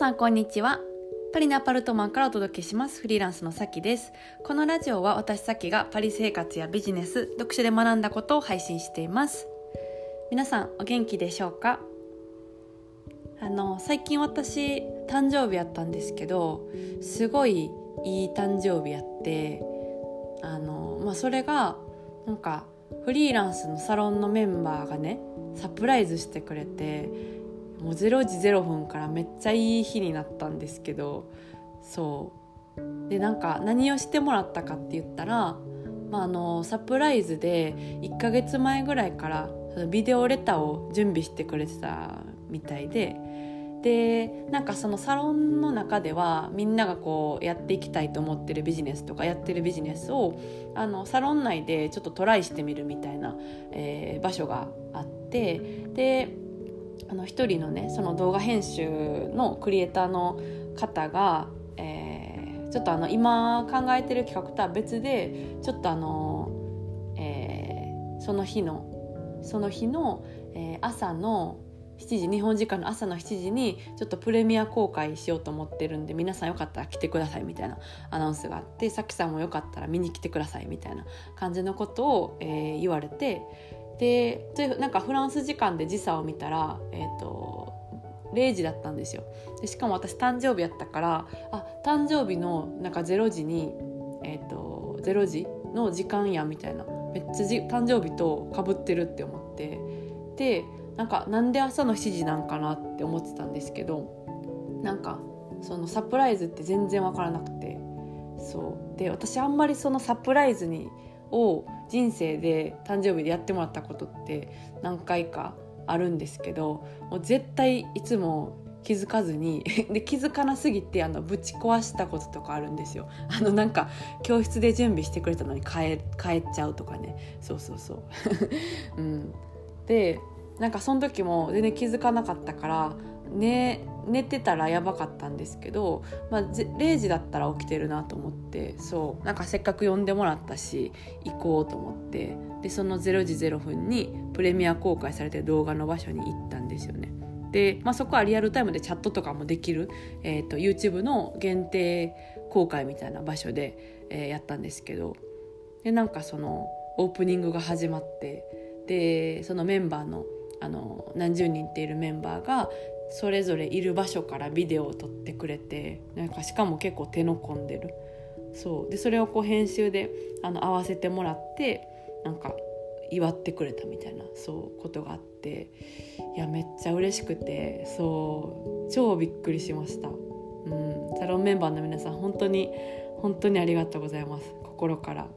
さんこんにちは。パリのアパルトマンからお届けします。フリーランスのさきです。このラジオは私さきがパリ生活やビジネス読書で学んだことを配信しています。皆さんお元気でしょうか？あの最近私誕生日やったんですけどすごいいい誕生日やってあのまあそれがなんかフリーランスのサロンのメンバーがねサプライズしてくれてもう0時0分からめっちゃいい日になったんですけどそう。でなんか何をしてもらったかって言ったら、まあ、あのサプライズで1ヶ月前ぐらいからビデオレターを準備してくれてたみたいででなんかそのサロンの中ではみんながこうやっていきたいと思ってるビジネスとかやってるビジネスをあのサロン内でちょっとトライしてみるみたいな、えー、場所があってであの一人のねその動画編集のクリエイターの方が、えー、ちょっとあの今考えてる企画とは別でちょっとあの、えー、その日のその日の、えー、朝の7時日本時間の朝の7時にちょっとプレミア公開しようと思ってるんで皆さんよかったら来てくださいみたいなアナウンスがあってさきさんもよかったら見に来てくださいみたいな感じのことを、えー、言われてでなんかフランス時間で時差を見たら、えーと、0時だったんですよ。でしかも私誕生日やったからあ誕生日のなんか0時に、えーと、0時の時間やみたいな。めっちゃじ誕生日とかぶってるって思って。でなんかなんで朝の7時なんかなって思ってたんですけどなんかそのサプライズって全然分からなくて。そう。で私あんまりそのサプライズにを人生で誕生日でやってもらったことって何回かあるんですけどもう絶対いつも気づかずに で気づかなすぎてあのぶち壊したこととかあるんですよ。あのなんか教室で準備してくれたのに帰帰っちゃうとかねそうそうそう。うん、でなんかその時も全然気づかなかったから寝寝てたらやばかったんですけど、まあ、0時だったら起きてるなと思ってそうなんかせっかく呼んでもらったし行こうと思ってでその0時0分にプレミア公開されてる動画の場所に行ったんですよね。で、まあ、そこはリアルタイムでチャットとかもできる、えーと、YouTube の限定公開みたいな場所で、えー、やったんですけどでなんかそのオープニングが始まってでそのメンバーのあの何十人っているメンバーがそれぞれいる場所からビデオを撮ってくれてなんかしかも結構手の込んでる。そう。でそれをこう編集であの合わせてもらってなんか祝ってくれたみたいなそうことがあっていやめっちゃ嬉しくてそう。超びっくりしました、うん、サロンメンバーの皆さん本当に本当にありがとうございます。心から。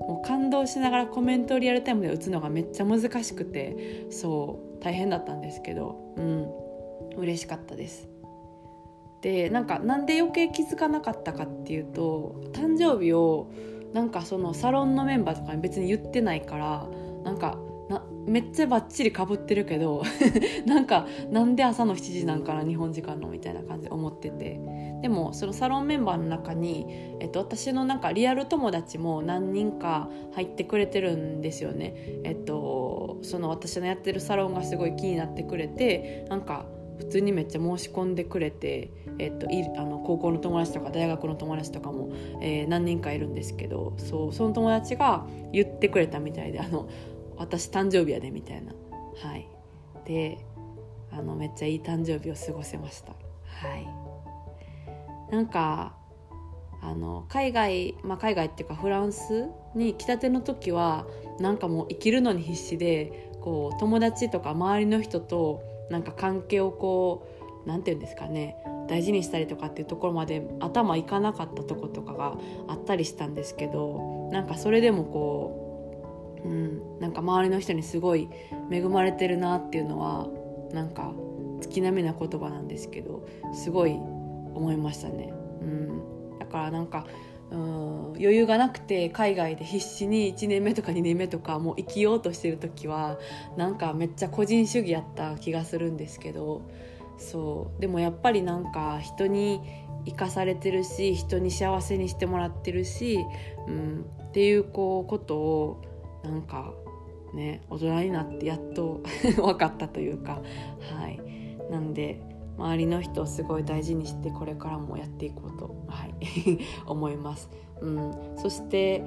もう感動しながらコメントをリアルタイムで打つのがめっちゃ難しくてそう。大変だったんですけど。うん。嬉しかったですでなんかなんで余計気づかなかったかっていうと誕生日をなんかそのサロンのメンバーとかに別に言ってないからなんかめっちゃバッチリかぶってるけど なんかなんで朝の7時なんかな日本時間のみたいな感じで思っててでもそのサロンメンバーの中に、えっと、私のなんかリアル友達も何人か入ってくれてるんですよね。えっと、その私のやってるサロンがすごい気になってくれてなんか普通にめっちゃ申し込んでくれて、えっと、いあの高校の友達とか大学の友達とかも、えー、何人かいるんですけどそうその友達が言ってくれたみたいで「あの私誕生日やで」みたいな。はい、であのめっちゃいい誕生日を過ごせました。はい、なんかあの海外、まあ、海外っていうかフランスに来たての時はなんかもう生きるのに必死でこう友達とか周りの人となんか関係をこう何て言うんですかね大事にしたりとかっていうところまで頭いかなかったとことかがあったりしたんですけどなんかそれでもこう、うん、なんか周りの人にすごい恵まれてるなっていうのはなんか月並みな言葉なんですけどすごい思いましたね。うん、だからなんかうん余裕がなくて海外で必死に1年目とか2年目とかもう生きようとしてる時はなんかめっちゃ個人主義やった気がするんですけどそう。でもやっぱりなんか人に生かされてるし人に幸せにしてもらってるし、うん、っていうこうことをなんかね大人になってやっと 分かったというかはい。なんで周りの人をすごい大事にしてこれからもやっていこうと、はい、思います。うん、そして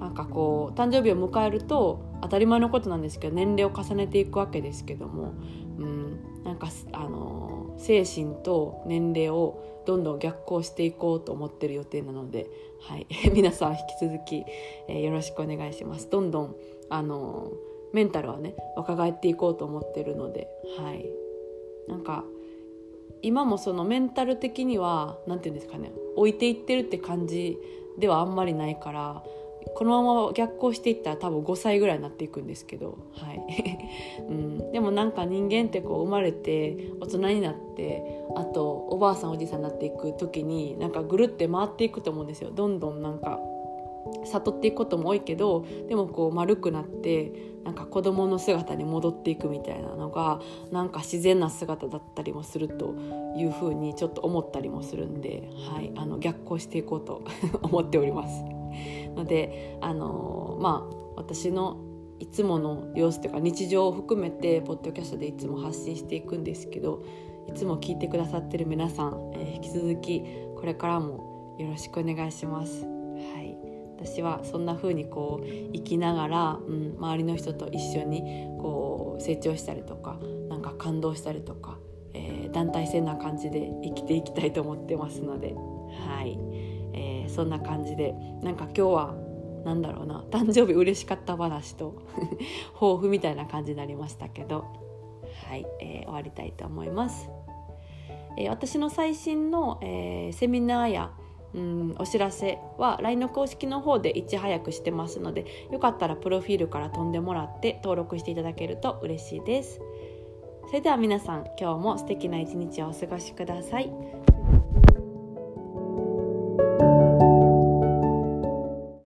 なんかこう誕生日を迎えると当たり前のことなんですけど年齢を重ねていくわけですけども、うん、なんかあの精神と年齢をどんどん逆行していこうと思ってる予定なので、はい、皆さん引き続き、えー、よろしくお願いします。どんどんあのメンタルはね若返っていこうと思ってるので、はい、なんか今もそのメンタル的には何て言うんですかね置いていってるって感じではあんまりないからこのまま逆行していったら多分5歳ぐらいになっていくんですけど、はい。うん、でもなんか人間ってこう生まれて大人になってあとおばあさんおじいさんになっていく時になんかぐるって回っていくと思うんですよ。どんどんなんか悟っていくことも多いけどでもこう丸くなってなんか子供の姿に戻っていくみたいなのがなんか自然な姿だったりもするというふうにちょっと思ったりもするんで、はい、あの逆行していこうと 思っております。のであのまあ私のいつもの様子というか日常を含めてポッドキャストでいつも発信していくんですけどいつも聞いてくださってる皆さん、えー、引き続きこれからもよろしくお願いします。私はそんな風にこう生きながら、うん、周りの人と一緒にこう成長したりとかなんか感動したりとか、えー、団体戦な感じで生きていきたいと思ってますのではい、えー、そんな感じでなんか今日はなんだろうな誕生日嬉しかった話と 抱負みたいな感じになりましたけどはい、えー、終わりたいと思います。えー、私の最新の、えー、セミナーやうんお知らせは LINE の公式の方でいち早くしてますのでよかったらプロフィールから飛んでもらって登録していただけると嬉しいです。それでは皆さん今日も素敵な一日をお過ごしください。